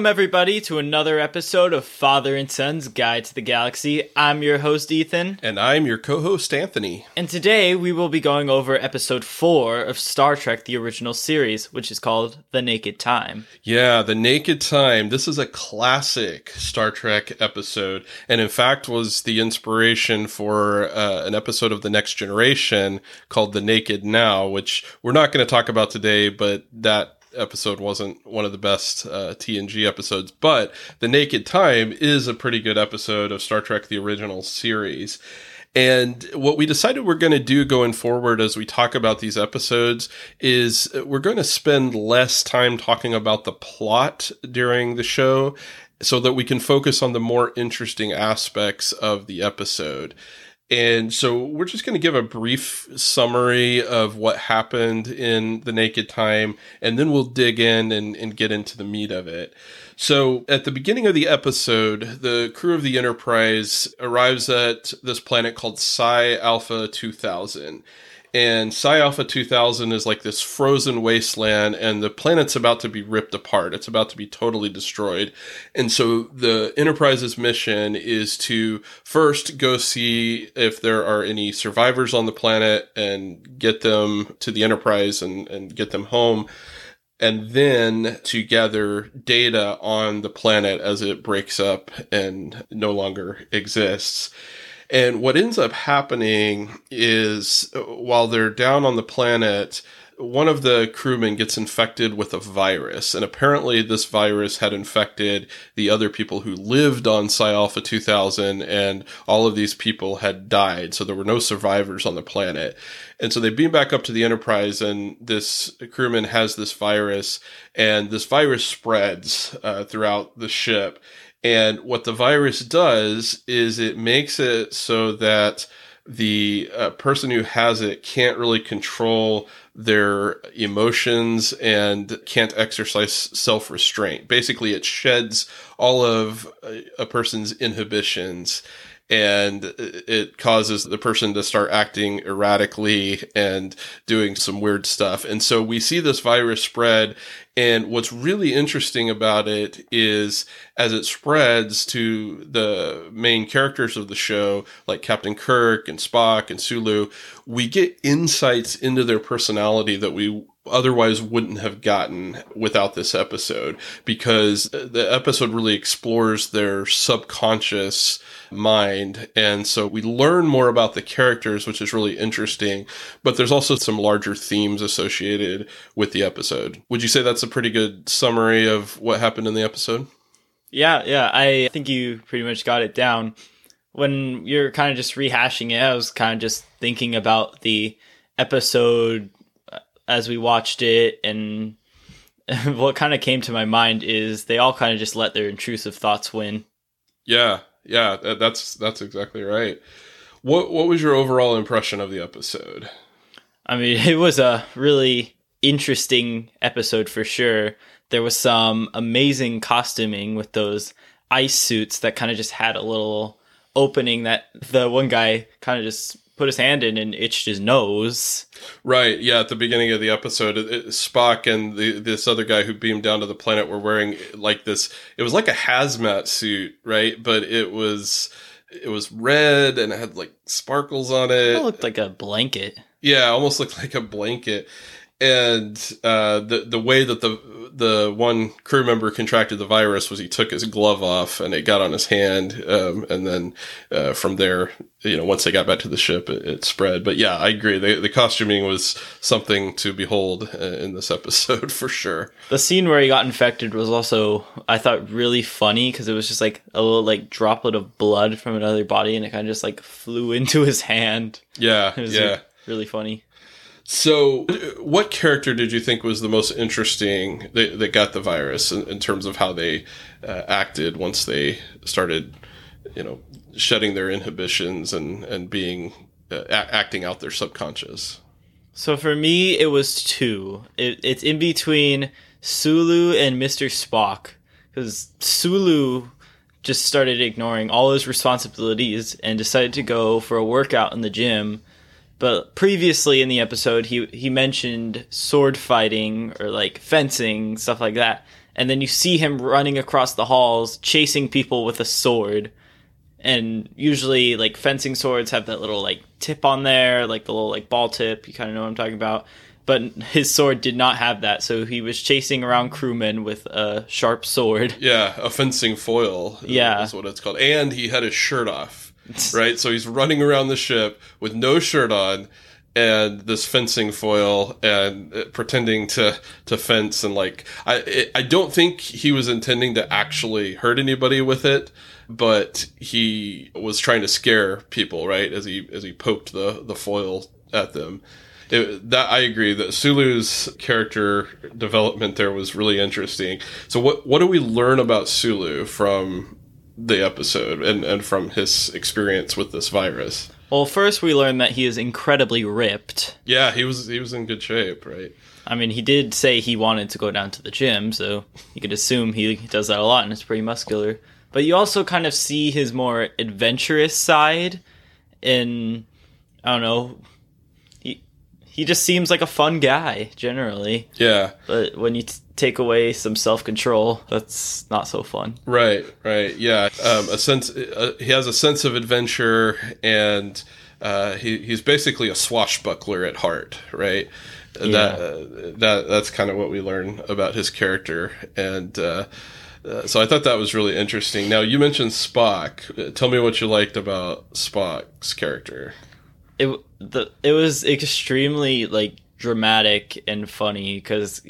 Welcome, everybody, to another episode of Father and Son's Guide to the Galaxy. I'm your host, Ethan. And I'm your co host, Anthony. And today we will be going over episode four of Star Trek The Original Series, which is called The Naked Time. Yeah, The Naked Time. This is a classic Star Trek episode, and in fact was the inspiration for uh, an episode of The Next Generation called The Naked Now, which we're not going to talk about today, but that episode wasn't one of the best uh, TNG episodes, but The Naked Time is a pretty good episode of Star Trek the original series. And what we decided we're going to do going forward as we talk about these episodes is we're going to spend less time talking about the plot during the show so that we can focus on the more interesting aspects of the episode. And so we're just going to give a brief summary of what happened in The Naked Time, and then we'll dig in and, and get into the meat of it. So at the beginning of the episode, the crew of the Enterprise arrives at this planet called Psi Alpha 2000 and Psi Alpha 2000 is like this frozen wasteland, and the planet's about to be ripped apart. It's about to be totally destroyed. And so the Enterprise's mission is to first go see if there are any survivors on the planet and get them to the Enterprise and, and get them home. And then to gather data on the planet as it breaks up and no longer exists. And what ends up happening is while they're down on the planet, one of the crewmen gets infected with a virus, and apparently this virus had infected the other people who lived on Psi Alpha 2000, and all of these people had died, so there were no survivors on the planet. And so they beam back up to the Enterprise, and this crewman has this virus, and this virus spreads uh, throughout the ship. And what the virus does is it makes it so that the uh, person who has it can't really control their emotions and can't exercise self restraint. Basically, it sheds all of a person's inhibitions and it causes the person to start acting erratically and doing some weird stuff. And so we see this virus spread. And what's really interesting about it is as it spreads to the main characters of the show, like Captain Kirk and Spock and Sulu, we get insights into their personality that we otherwise wouldn't have gotten without this episode because the episode really explores their subconscious mind. And so we learn more about the characters, which is really interesting, but there's also some larger themes associated with the episode. Would you say that's a pretty good summary of what happened in the episode? Yeah, yeah. I think you pretty much got it down. When you're kind of just rehashing it, I was kind of just thinking about the episode as we watched it and what kind of came to my mind is they all kind of just let their intrusive thoughts win. Yeah, yeah, that's that's exactly right. What what was your overall impression of the episode? I mean, it was a really interesting episode for sure. There was some amazing costuming with those ice suits that kind of just had a little opening that the one guy kind of just put his hand in and itched his nose. Right. Yeah. At the beginning of the episode, it, it, Spock and the, this other guy who beamed down to the planet were wearing like this. It was like a hazmat suit, right? But it was it was red and it had like sparkles on it. It looked like a blanket. Yeah, almost looked like a blanket and uh, the the way that the the one crew member contracted the virus was he took his glove off and it got on his hand, um, and then uh, from there, you know, once they got back to the ship, it, it spread. But yeah, I agree. The, the costuming was something to behold uh, in this episode for sure. The scene where he got infected was also, I thought, really funny because it was just like a little like droplet of blood from another body, and it kind of just like flew into his hand. Yeah, it was yeah, like, really funny. So, what character did you think was the most interesting that, that got the virus in, in terms of how they uh, acted once they started, you know, shedding their inhibitions and and being uh, a- acting out their subconscious? So for me, it was two. It, it's in between Sulu and Mister Spock because Sulu just started ignoring all his responsibilities and decided to go for a workout in the gym but previously in the episode, he he mentioned sword fighting or like fencing stuff like that, and then you see him running across the halls chasing people with a sword and usually like fencing swords have that little like tip on there like the little like ball tip you kind of know what i'm talking about but his sword did not have that so he was chasing around crewmen with a sharp sword Yeah, a fencing foil. Uh, yeah. that's what it's called. And he had his shirt off, right? So he's running around the ship with no shirt on and this fencing foil and uh, pretending to to fence and like I I don't think he was intending to actually hurt anybody with it, but he was trying to scare people, right? As he as he poked the the foil at them. It, that I agree that Sulu's character development there was really interesting. So what what do we learn about Sulu from the episode and, and from his experience with this virus? well first we learned that he is incredibly ripped Yeah, he was he was in good shape, right? i mean he did say he wanted to go down to the gym so you could assume he does that a lot and it's pretty muscular but you also kind of see his more adventurous side in i don't know he he just seems like a fun guy generally Yeah, but when you t- take away some self-control that's not so fun right, right. Yeah, um, a sense uh, he has a sense of adventure and uh, he he's basically a swashbuckler at heart, right? Yeah. That uh, that that's kind of what we learn about his character and. Uh, uh, so I thought that was really interesting. Now you mentioned Spock. Tell me what you liked about Spock's character. it the it was extremely like dramatic and funny because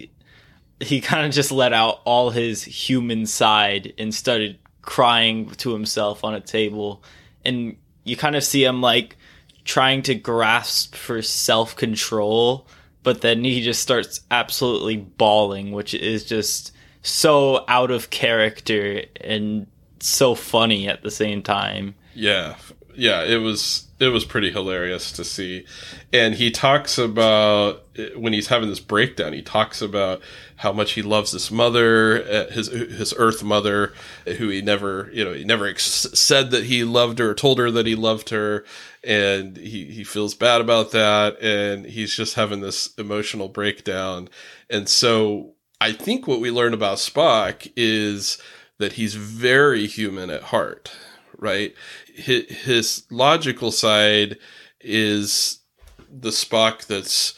he kind of just let out all his human side and started crying to himself on a table. And you kind of see him like trying to grasp for self-control but then he just starts absolutely bawling which is just so out of character and so funny at the same time. Yeah, yeah, it was it was pretty hilarious to see, and he talks about when he's having this breakdown. He talks about how much he loves his mother, uh, his his Earth mother, who he never you know he never ex- said that he loved her, or told her that he loved her, and he he feels bad about that, and he's just having this emotional breakdown, and so I think what we learn about Spock is that he's very human at heart, right? His, his logical side is the Spock that's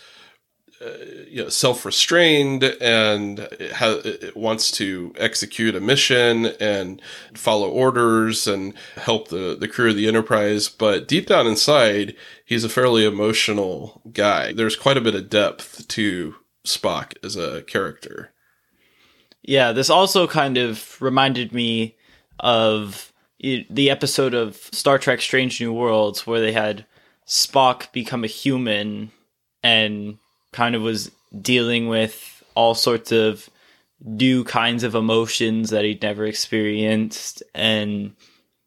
you know self-restrained and ha- wants to execute a mission and follow orders and help the the crew of the Enterprise. But deep down inside, he's a fairly emotional guy. There's quite a bit of depth to Spock as a character. Yeah, this also kind of reminded me of the episode of Star Trek Strange New Worlds where they had Spock become a human and kind of was dealing with all sorts of new kinds of emotions that he'd never experienced and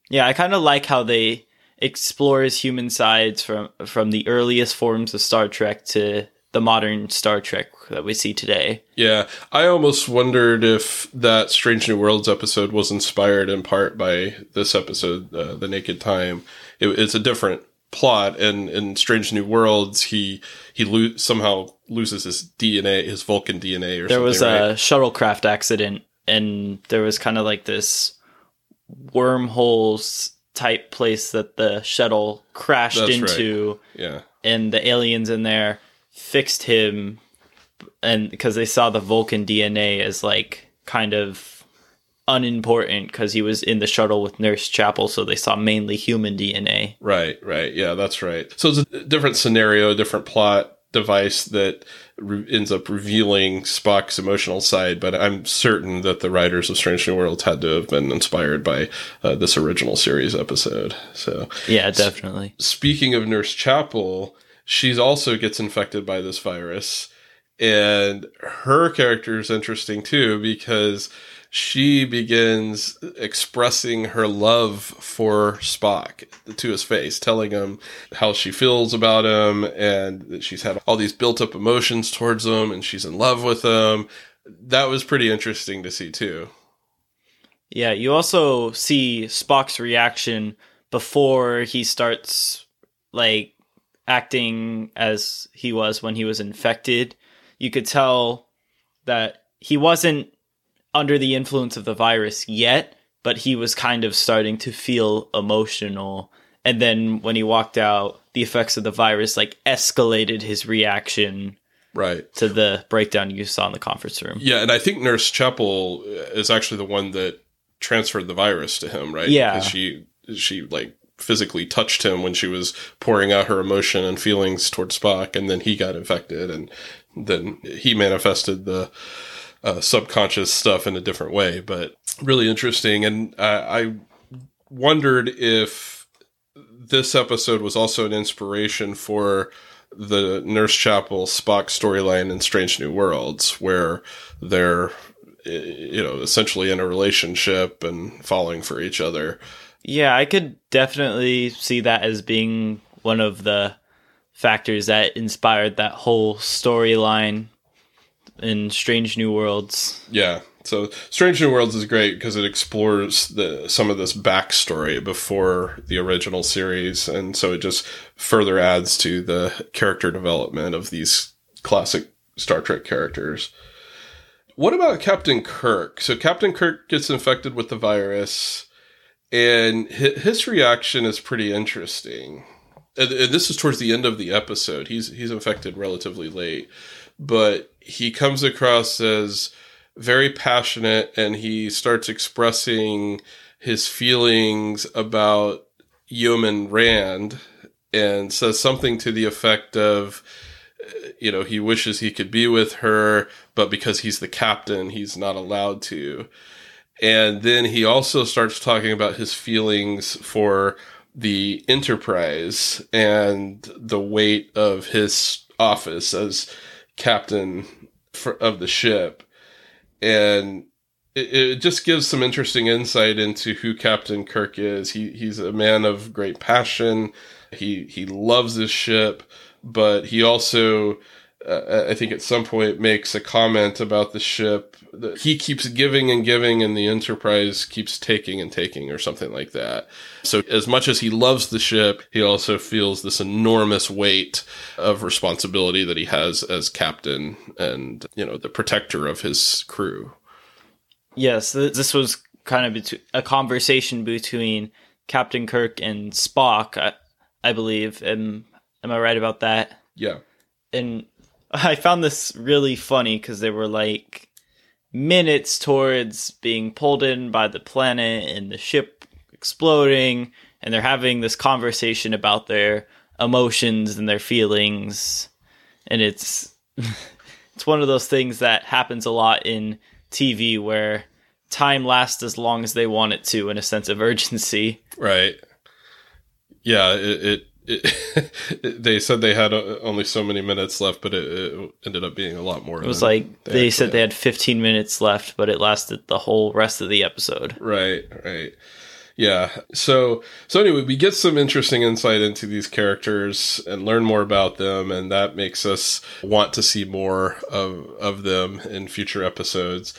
yeah, I kind of like how they explore his human sides from from the earliest forms of Star Trek to the modern Star Trek that we see today. Yeah, I almost wondered if that Strange New Worlds episode was inspired in part by this episode, uh, The Naked Time. It, it's a different plot, and in Strange New Worlds, he he lo- somehow loses his DNA, his Vulcan DNA, or there was right? a shuttlecraft accident and there was kind of like this wormholes type place that the shuttle crashed That's right. into yeah, and the aliens in there fixed him and because they saw the vulcan dna as like kind of unimportant because he was in the shuttle with nurse chapel so they saw mainly human dna right, right. Yeah, that's right. So it's a different scenario, different plot device that re- ends up revealing Spock's emotional side, but I'm certain that the writers of Strange New Worlds had to have been inspired by uh, this original series episode. So, yeah definitely speaking of Nurse Chapel, she's also gets infected by this virus, and her character is interesting too because she begins expressing her love for Spock to his face, telling him how she feels about him and that she's had all these built up emotions towards him and she's in love with him. That was pretty interesting to see too. Yeah, you also see Spock's reaction before he starts like acting as he was when he was infected. You could tell that he wasn't under the influence of the virus yet, but he was kind of starting to feel emotional. And then when he walked out, the effects of the virus like escalated his reaction Right. to the breakdown you saw in the conference room. Yeah, and I think Nurse Chapel uh, is actually the one that transferred the virus to him, right? Yeah. Because she she like physically touched him when she was pouring out her emotion and feelings towards Spock, and then he got infected, and then he manifested the uh, subconscious stuff in a different way. But really interesting, and uh, I wondered if this episode was also an inspiration for the Nurse Chapel Spock storyline in Strange New Worlds, where they're you know essentially in a relationship and falling for each other. Yeah, I could definitely see that as being one of the factors that inspired that whole storyline in Strange New Worlds. Yeah. So Strange New Worlds is great because it explores the some of this backstory before the original series, and so it just further adds to the character development of these classic Star Trek characters. What about Captain Kirk? So Captain Kirk gets infected with the virus, and his reaction is pretty interesting. And, this is towards the end of the episode. He's he's infected relatively late, but he comes across as very passionate and he starts expressing his feelings about Yeoman Rand and says something to the effect of, you know, he wishes he could be with her, but because he's the captain, he's not allowed to. And then he also starts talking about his feelings for the Enterprise and the weight of his office as captain for, of the ship and it, it just gives some interesting insight into who Captain Kirk is. He he's a man of great passion. He he loves his ship, but he also uh, I think at some point makes a comment about the ship that he keeps giving and giving and the Enterprise keeps taking and taking or something like that. So as much as he loves the ship, he also feels this enormous weight of responsibility that he has as captain and, you know, the protector of his crew. Yes, this was kind of a conversation between Captain Kirk and Spock, I, I believe. Am, am I right about that? Yeah. and I found this really funny because they were like minutes towards being pulled in by the planet and the ship exploding, and they're having this conversation about their emotions and their feelings, and it's it's one of those things that happens a lot in TV where time lasts as long as they want it to in a sense of urgency. Right. Yeah, it, it, it they said they had uh, only so many minutes left, but it, it ended up being a lot more. It was like they said they had 15 minutes left, but it lasted the whole rest of the episode. Right, right. Yeah. So so anyway, we get some interesting insight into these characters and learn more about them, and that makes us want to see more of of them in future episodes.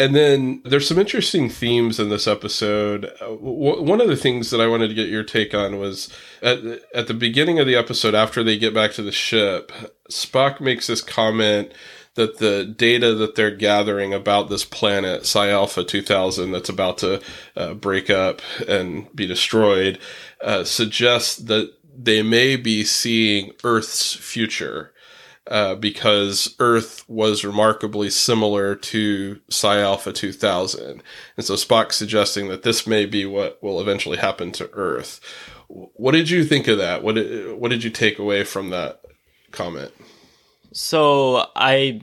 And then there's some interesting themes in this episode. Uh, one of the things that I wanted to get your take on was at, at the beginning of the episode, after they get back to the ship, Spock makes this comment that the data that they're gathering about this planet, Psi Alpha 2000, that's about to uh, break up and be destroyed, uh, suggests that they may be seeing Earth's future. Uh, because Earth was remarkably similar to Psi Alpha 2000. And so Spock's suggesting that this may be what will eventually happen to Earth. What did you think of that? What did, what did you take away from that comment? So I,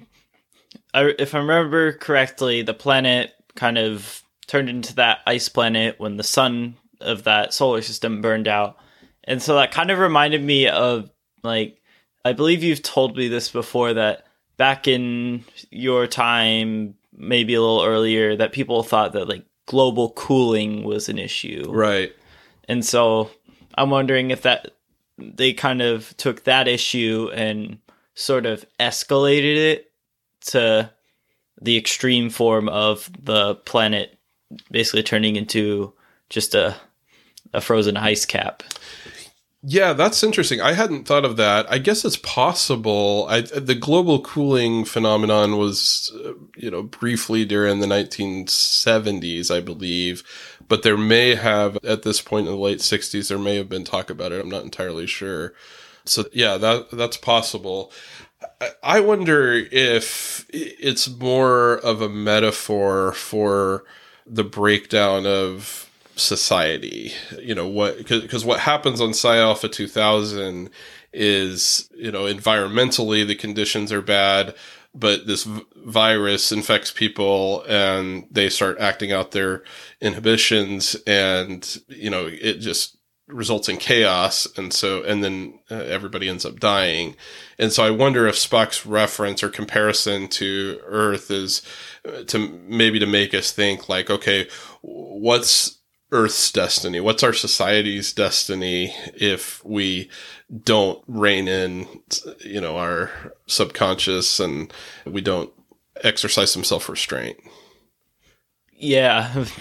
I, if I remember correctly, the planet kind of turned into that ice planet when the sun of that solar system burned out, and so that kind of reminded me of like I believe you've told me this before that back in your time, maybe a little earlier, that people thought that like global cooling was an issue, Right. and so I'm wondering if that they kind of took that issue and sort of escalated it to the extreme form of the planet basically turning into just a a frozen ice cap. Yeah, that's interesting. I hadn't thought of that. I guess it's possible. I, the global cooling phenomenon was, uh, you know, briefly during the 1970s, I believe, but there may have, at this point in the late 60s, there may have been talk about it. I'm not entirely sure. So yeah, that that's possible. I wonder if it's more of a metaphor for the breakdown of society. You know what? Because what happens on Psi Alpha 2000 is you know environmentally the conditions are bad, but this v- virus infects people and they start acting out their inhibitions, and you know it just results in chaos and so and then uh, everybody ends up dying and so i wonder if spock's reference or comparison to earth is uh, to maybe to make us think like okay what's earth's destiny what's our society's destiny if we don't rein in you know our subconscious and we don't exercise some self-restraint yeah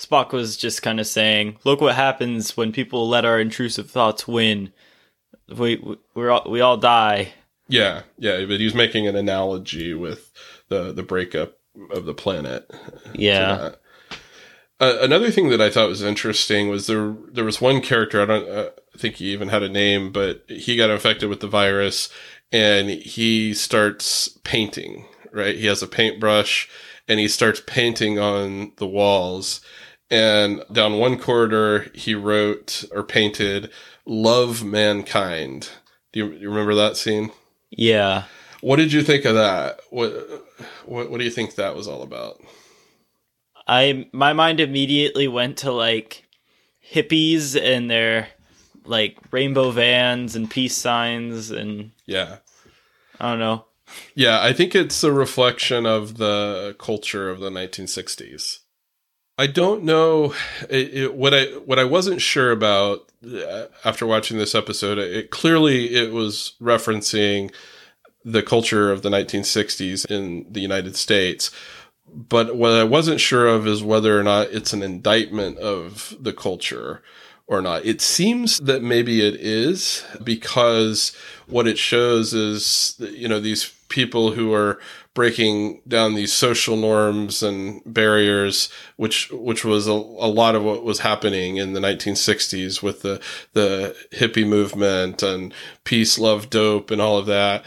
Spock was just kind of saying, "Look what happens when people let our intrusive thoughts win. We we we all, we all die." Yeah, yeah, but he was making an analogy with the the breakup of the planet. Yeah. Uh, another thing that I thought was interesting was there there was one character I don't uh, think he even had a name, but he got infected with the virus, and he starts painting. Right, he has a paintbrush, and he starts painting on the walls and down one corridor, he wrote or painted "Love Mankind." Do you, you remember that scene? Yeah. What did you think of that? What, what What do you think that was all about? I my mind immediately went to like hippies and their like rainbow vans and peace signs and yeah, I don't know. Yeah, I think it's a reflection of the culture of the 1960s. I don't know it, it, what I what I wasn't sure about uh, after watching this episode. It clearly it was referencing the culture of the 1960s in the United States. But what I wasn't sure of is whether or not it's an indictment of the culture or not. It seems that maybe it is because what it shows is, you know, these people who are breaking down these social norms and barriers, which which was a, a lot of what was happening in the 1960s with the the hippie movement and peace, love, dope, and all of that.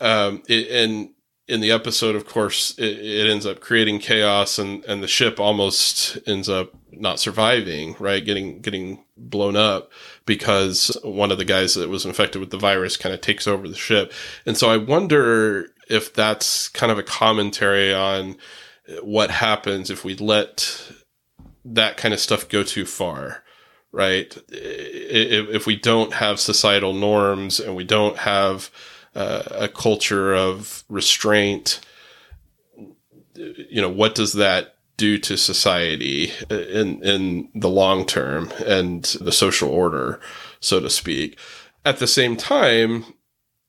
Um, it, and in the episode, of course, it, it, ends up creating chaos, and and the ship almost ends up not surviving, right? Getting getting blown up because one of the guys that was infected with the virus kind of takes over the ship. And so I wonder if that's kind of a commentary on what happens if we let that kind of stuff go too far, right? If, if we don't have societal norms and we don't have uh, a culture of restraint, you know, what does that do to society in in the long term and the social order, so to speak? At the same time,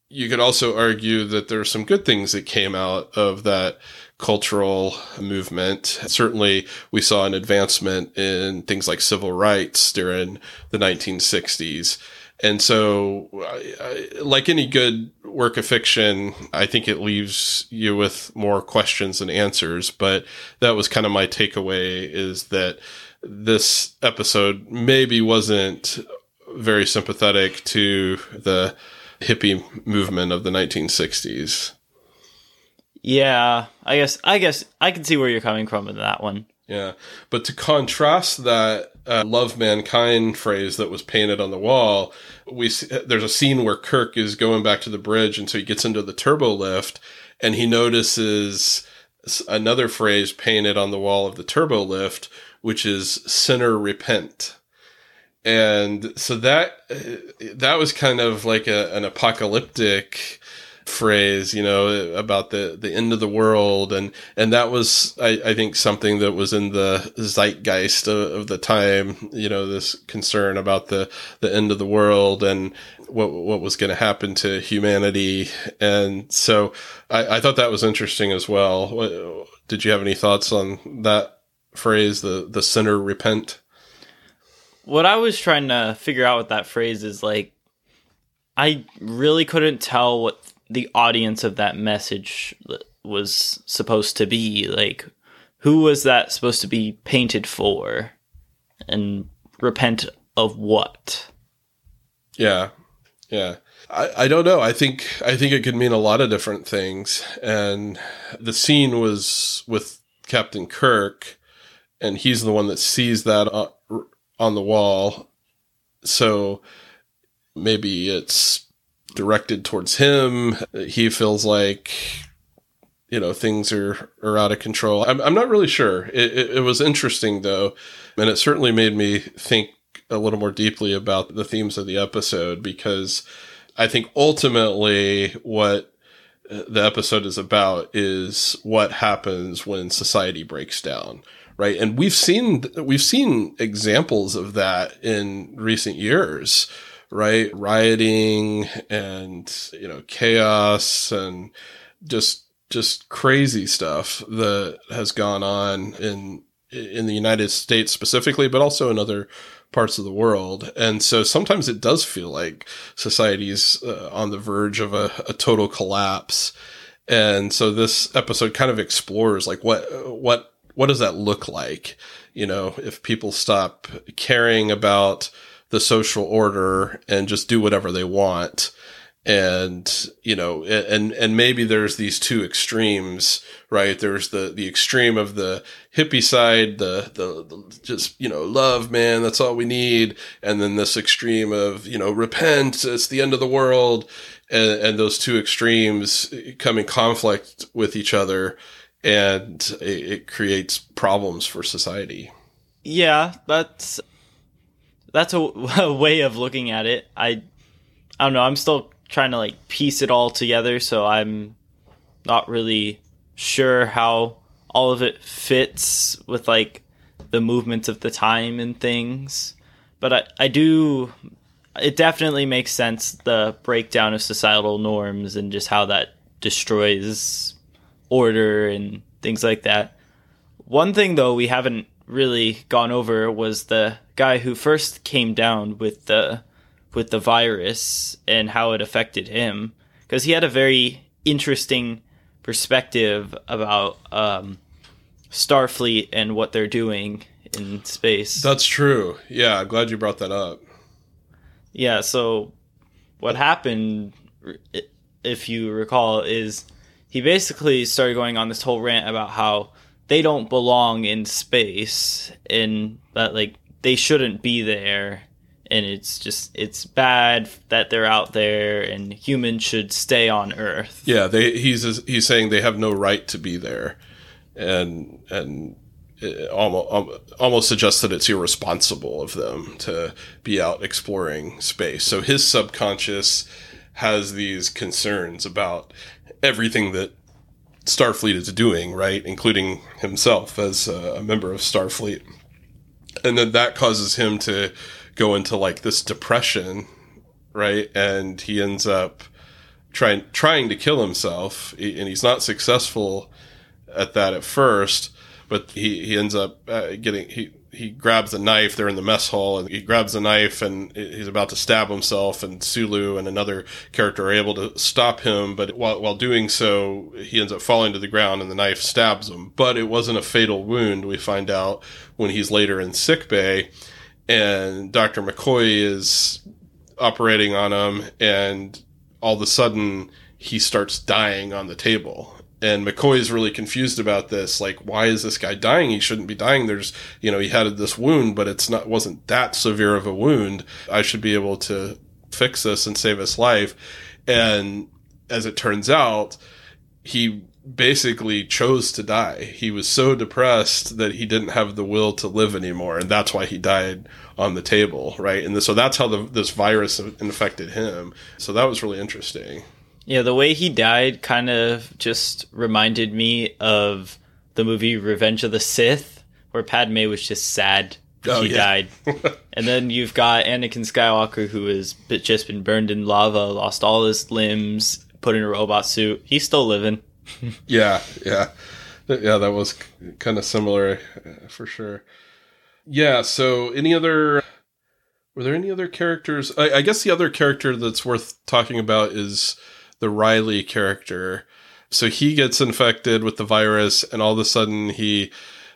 you could also argue that there are some good things that came out of that cultural movement. Certainly, we saw an advancement in things like civil rights during the 1960s. And so, like any good work of fiction, I think it leaves you with more questions than answers. But that was kind of my takeaway is that this episode maybe wasn't very sympathetic to the hippie movement of the 1960s. Yeah, I guess I guess I can see where you're coming from in that one. Yeah, but to contrast that uh, "love mankind" phrase that was painted on the wall, we see, there's a scene where Kirk is going back to the bridge, and so he gets into the turbo lift, and he notices another phrase painted on the wall of the turbo lift, which is "sinner repent." and so that that was kind of like a, an apocalyptic phrase you know about the the end of the world. And and that was i, I think something that was in the zeitgeist of, of, the time you know this concern about the the end of the world and what what was going to happen to humanity. And so I, I thought that was interesting as well. Did you have any thoughts on that phrase the the sinner repent? What I was trying to figure out with that phrase is like I really couldn't tell what the audience of that message was supposed to be. Like, who was that supposed to be painted for? And repent of what? Yeah. Yeah. I, I don't know. I think I think it could mean a lot of different things. And the scene was with Captain Kirk, and he's the one that sees that on the wall. So maybe it's directed towards him. He feels like you know things are are out of control. I'm I'm not really sure. It, it, it was interesting though, and it certainly made me think a little more deeply about the themes of the episode because I think ultimately what uh, the episode is about is what happens when society breaks down right and we've seen we've seen examples of that in recent years right rioting and you know chaos and just just crazy stuff that has gone on in in the United States specifically but also in other parts of the world. And so sometimes it does feel like society's uh, on the verge of a, a total collapse. And so this episode kind of explores like what, what, what does that look like? You know, if people stop caring about the social order and just do whatever they want. And you know and and maybe there's these two extremes right? There's the the extreme of the hippie side the, the, the just you know love man that's all we need. And then this extreme of you know repent it's the end of the world. And, and those two extremes come in conflict with each other and it, it creates problems for society. Yeah that's that's a, a way of looking at it i i don't know i'm still trying to like piece it all together, so I'm not really sure how all of it fits with like the movements of the time and things. But I, I do it definitely makes sense the breakdown of societal norms and just how that destroys order and things like that. One thing though we haven't really gone over was the guy who first came down with the with the virus and how it affected him because he had a very interesting perspective about um, Starfleet and what they're doing in space. That's true. Yeah, I'm glad you brought that up. Yeah, so what happened, if you recall, is he basically started going on this whole rant about how they don't belong in space and that, like, they shouldn't be there and it's just it's bad that they're out there and humans should stay on earth. Yeah they he's he's saying they have no right to be there and and almost almost suggests that it's irresponsible of them to be out exploring space. So his subconscious has these concerns about everything that Starfleet is doing right including himself as a member of Starfleet and then that causes him to go into like this depression, right? And he ends up trying trying to kill himself, and he's not successful at that at first. But he, he ends up uh, getting he he grabs a knife. They're in the mess hall, and he grabs a knife, and he's about to stab himself. And Sulu and another character are able to stop him, but while while doing so, he ends up falling to the ground, and the knife stabs him. But it wasn't a fatal wound. We find out when he's later in sick bay and Dr. McCoy is operating on him, and all of a sudden he starts dying on the table. And McCoy is really confused about this. Like, why is this guy dying? He shouldn't be dying. There's, you know, he had this wound, but it's not, wasn't that severe of a wound. I should be able to fix this and save his life. And as it turns out, he basically chose to die. He was so depressed that he didn't have the will to live anymore, and that's why he died on the table, right? And so that's how the, this virus infected him. So that was really interesting. Yeah, the way he died kind of just reminded me of the movie Revenge of the Sith, where Padme was just sad oh, he yeah. died. and then you've got Anakin Skywalker, who has just been burned in lava, lost all his limbs, put in a robot suit. He's still living. yeah, yeah, yeah. That was kind of similar uh, for sure. Yeah. So, any other were there any other characters? I, I guess the other character that's worth talking about is the Riley character. So he gets infected with the virus, and all of a sudden he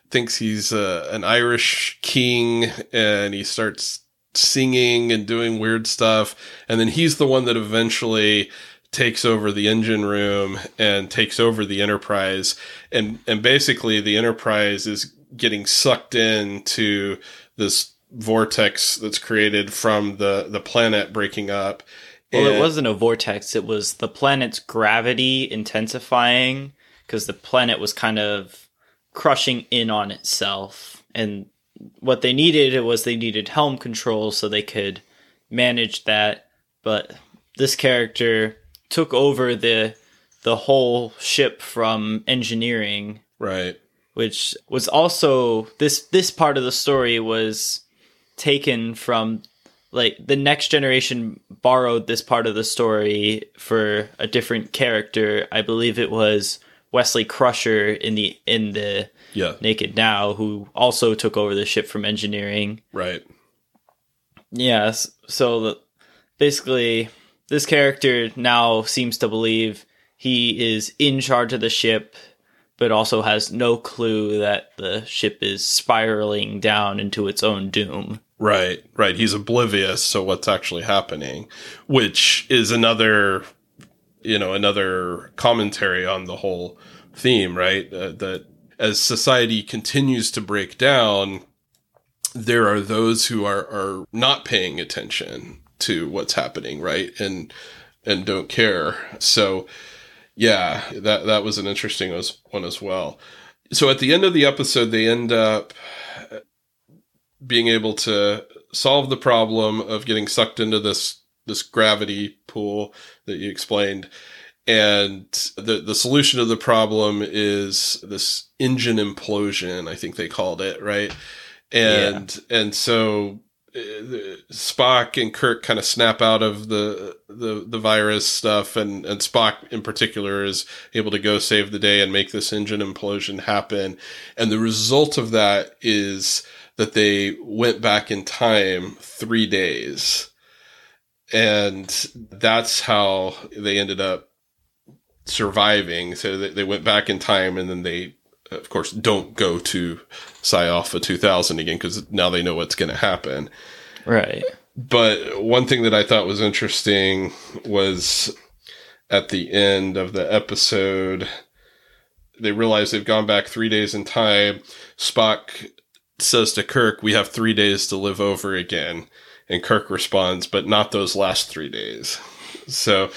thinks he's uh, an Irish king, and he starts singing and doing weird stuff. And then he's the one that eventually takes over the engine room and takes over the Enterprise. And, and basically the Enterprise is getting sucked into this vortex that's created from the, the planet breaking up. Well, it wasn't a vortex. It was the planet's gravity intensifying because the planet was kind of crushing in on itself. And what they needed was they needed helm control so they could manage that. But this character took over the the whole ship from engineering Right. which was also this this part of the story was taken from like the next generation borrowed this part of the story for a different character i believe it was wesley crusher in the in the Yeah. naked now who also took over the ship from engineering Right. Yes. So the, basically, this character now seems to believe he is in charge of the ship, but also has no clue that the ship is spiraling down into its own doom. Right, right. He's oblivious to what's actually happening, which is another, you know, another commentary on the whole theme, right? Uh, that as society continues to break down, there are those who are, are not paying attention to what's happening, right? And, and don't care. So, yeah, that, that was an interesting one as well. So at the end of the episode, they end up being able to solve the problem of getting sucked into this this gravity pool that you explained. And the the solution to the problem is this engine implosion i think they called it right? And and so uh, Spock and Kirk kind of snap out of the, the the virus stuff, and and Spock in particular is able to go save the day and make this engine implosion happen. And the result of that is that they went back in time three days, and that's how they ended up surviving. So they, they went back in time, and then they, of course, don't go to Psi Alpha 2000 again because now they know what's going to happen. Right. But one thing that I thought was interesting was at the end of the episode, they realize they've gone back three days in time. Spock says to Kirk, We have three days to live over again. And Kirk responds, But not those last three days. So,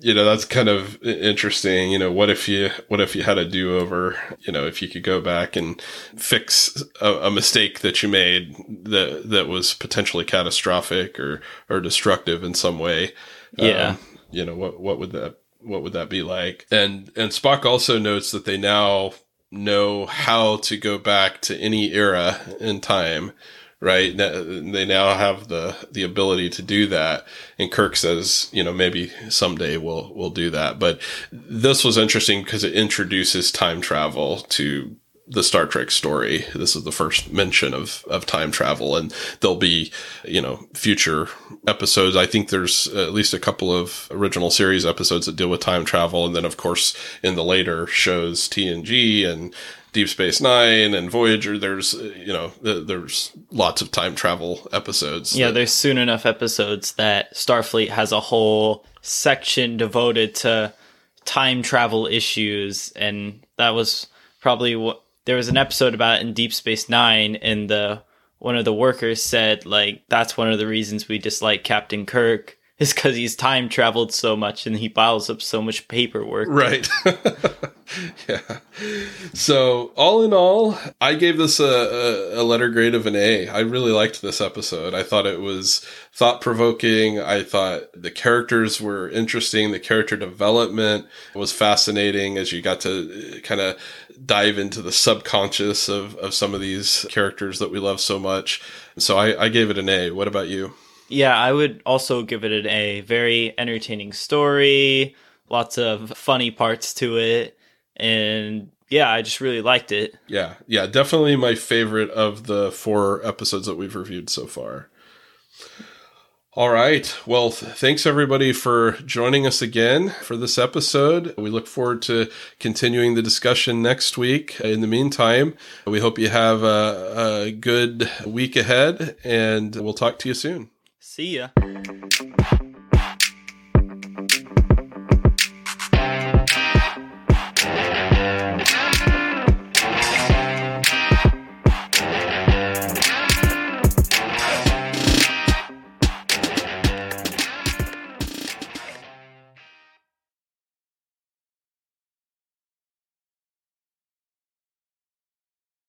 you know, that's kind of interesting. You know, what if you, what if you had a do over? You know, if you could go back and fix a, a mistake that you made that, that was potentially catastrophic or, or destructive in some way. Yeah. Um, you know, what, what would that, what would that be like? And, and Spock also notes that they now know how to go back to any era in time right? They now have the the ability to do that. And kirk says you know maybe someday we'll we'll do that. But this was interesting because it introduces time travel to the Star Trek story. This is the first mention of, of time travel and there'll be, you know, future episodes. I think there's at least a couple of original series episodes that deal with time travel. And then of course in the later shows TNG and Deep Space Nine and Voyager, there's, you know, there's lots of time travel episodes. Yeah, that- there's soon enough episodes that Starfleet has a whole section devoted to time travel issues, and that was probably what there was an episode about in Deep Space Nine, and the one of the workers said like that's one of the reasons we dislike Captain Kirk is because he's time traveled so much and he piles up so much paperwork. Right. yeah. So, all in all, I gave this a, a, a letter grade of an A. I really liked this episode. I thought it was thought provoking. I thought the characters were interesting. The character development was fascinating as you got to uh, kind of dive into the subconscious of, of some of these characters that we love so much. So, I, I gave it an A. What about you? Yeah, I would also give it an A. Very entertaining story, lots of funny parts to it, and yeah, I just really liked it. Yeah. Yeah. Definitely my favorite of the four episodes that we've reviewed so far. All right. Well, th- thanks everybody for joining us again for this episode. We look forward to continuing the discussion next week. In the meantime, we hope you have a, a good week ahead and we'll talk to you soon. See ya.